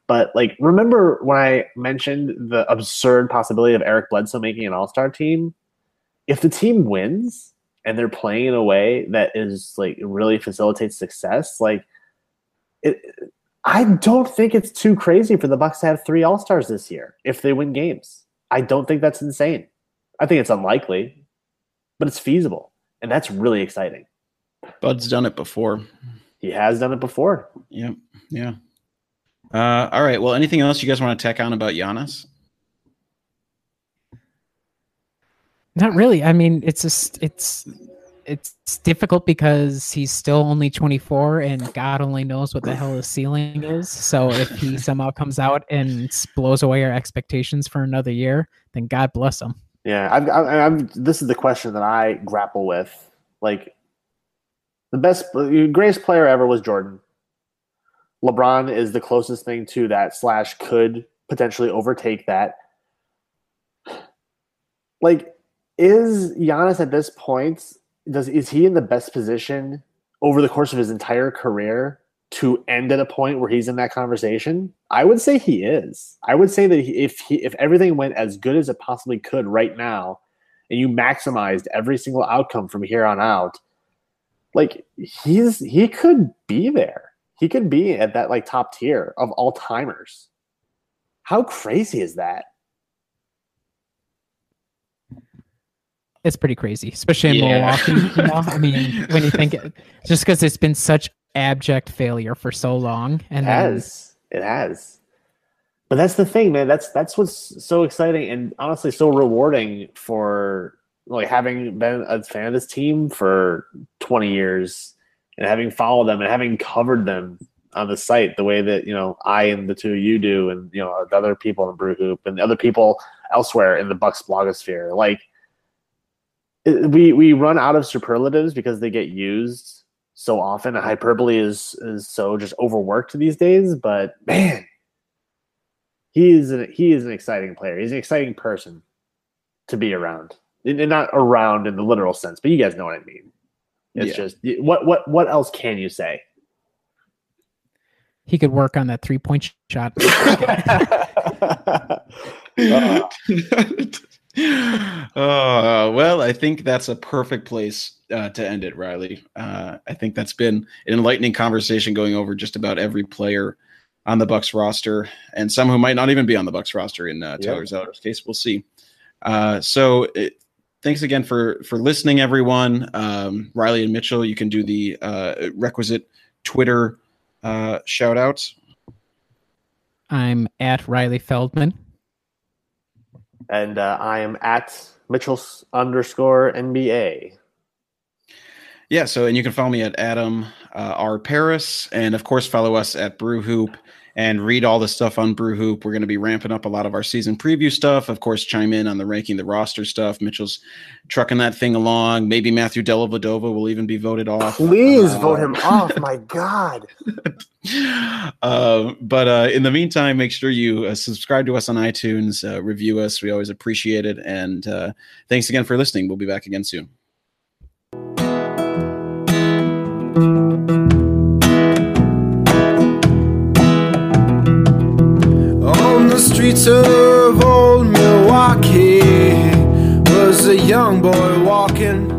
But like, remember when I mentioned the absurd possibility of Eric Bledsoe making an All Star team? If the team wins and they're playing in a way that is like really facilitates success, like it, I don't think it's too crazy for the Bucks to have three All Stars this year if they win games. I don't think that's insane. I think it's unlikely, but it's feasible, and that's really exciting. Bud's done it before. He has done it before. Yep. Yeah. Uh, all right. Well, anything else you guys want to tack on about Giannis? Not really. I mean, it's just it's it's difficult because he's still only 24 and God only knows what the hell his ceiling is. So if he somehow comes out and blows away our expectations for another year, then God bless him. Yeah, I've, I've, this is the question that I grapple with. Like, the best, greatest player ever was Jordan. LeBron is the closest thing to that, slash, could potentially overtake that. Like, is Giannis at this point does is he in the best position over the course of his entire career to end at a point where he's in that conversation? I would say he is. I would say that if he, if everything went as good as it possibly could right now, and you maximized every single outcome from here on out, like he's he could be there. He could be at that like top tier of all timers. How crazy is that? it's pretty crazy, especially in yeah. Milwaukee. You know? I mean, when you think it, just because it's been such abject failure for so long, and it has, then, it has. But that's the thing, man. That's that's what's so exciting and honestly so rewarding for like having been a fan of this team for 20 years and having followed them and having covered them on the site the way that you know I and the two you do, and you know the other people in Brew Hoop and the other people elsewhere in the Bucks blogosphere. Like we we run out of superlatives because they get used so often. Hyperbole is is so just overworked these days. But man, he is an, he is an exciting player. He's an exciting person to be around, and not around in the literal sense, but you guys know what I mean. It's yeah. just what what what else can you say? He could work on that three point shot. uh, uh, well, I think that's a perfect place uh, to end it, Riley. Uh, I think that's been an enlightening conversation going over just about every player on the Bucks roster, and some who might not even be on the Bucks roster. In uh, Tyler Zeller's case, we'll see. Uh, so, it, thanks again for for listening, everyone. Um, Riley and Mitchell, you can do the uh, requisite Twitter uh, shout outs. I'm at Riley Feldman and uh, I am at Mitchell's underscore NBA. Yeah, so and you can follow me at Adam uh, R Paris, and of course follow us at Brew Hoop and read all the stuff on Brew Hoop. We're going to be ramping up a lot of our season preview stuff. Of course, chime in on the ranking the roster stuff. Mitchell's trucking that thing along. Maybe Matthew Dellavedova will even be voted off. Please uh, vote him off. My God. uh, but uh, in the meantime, make sure you uh, subscribe to us on iTunes, uh, review us. We always appreciate it. And uh, thanks again for listening. We'll be back again soon. the streets of old Milwaukee was a young boy walking.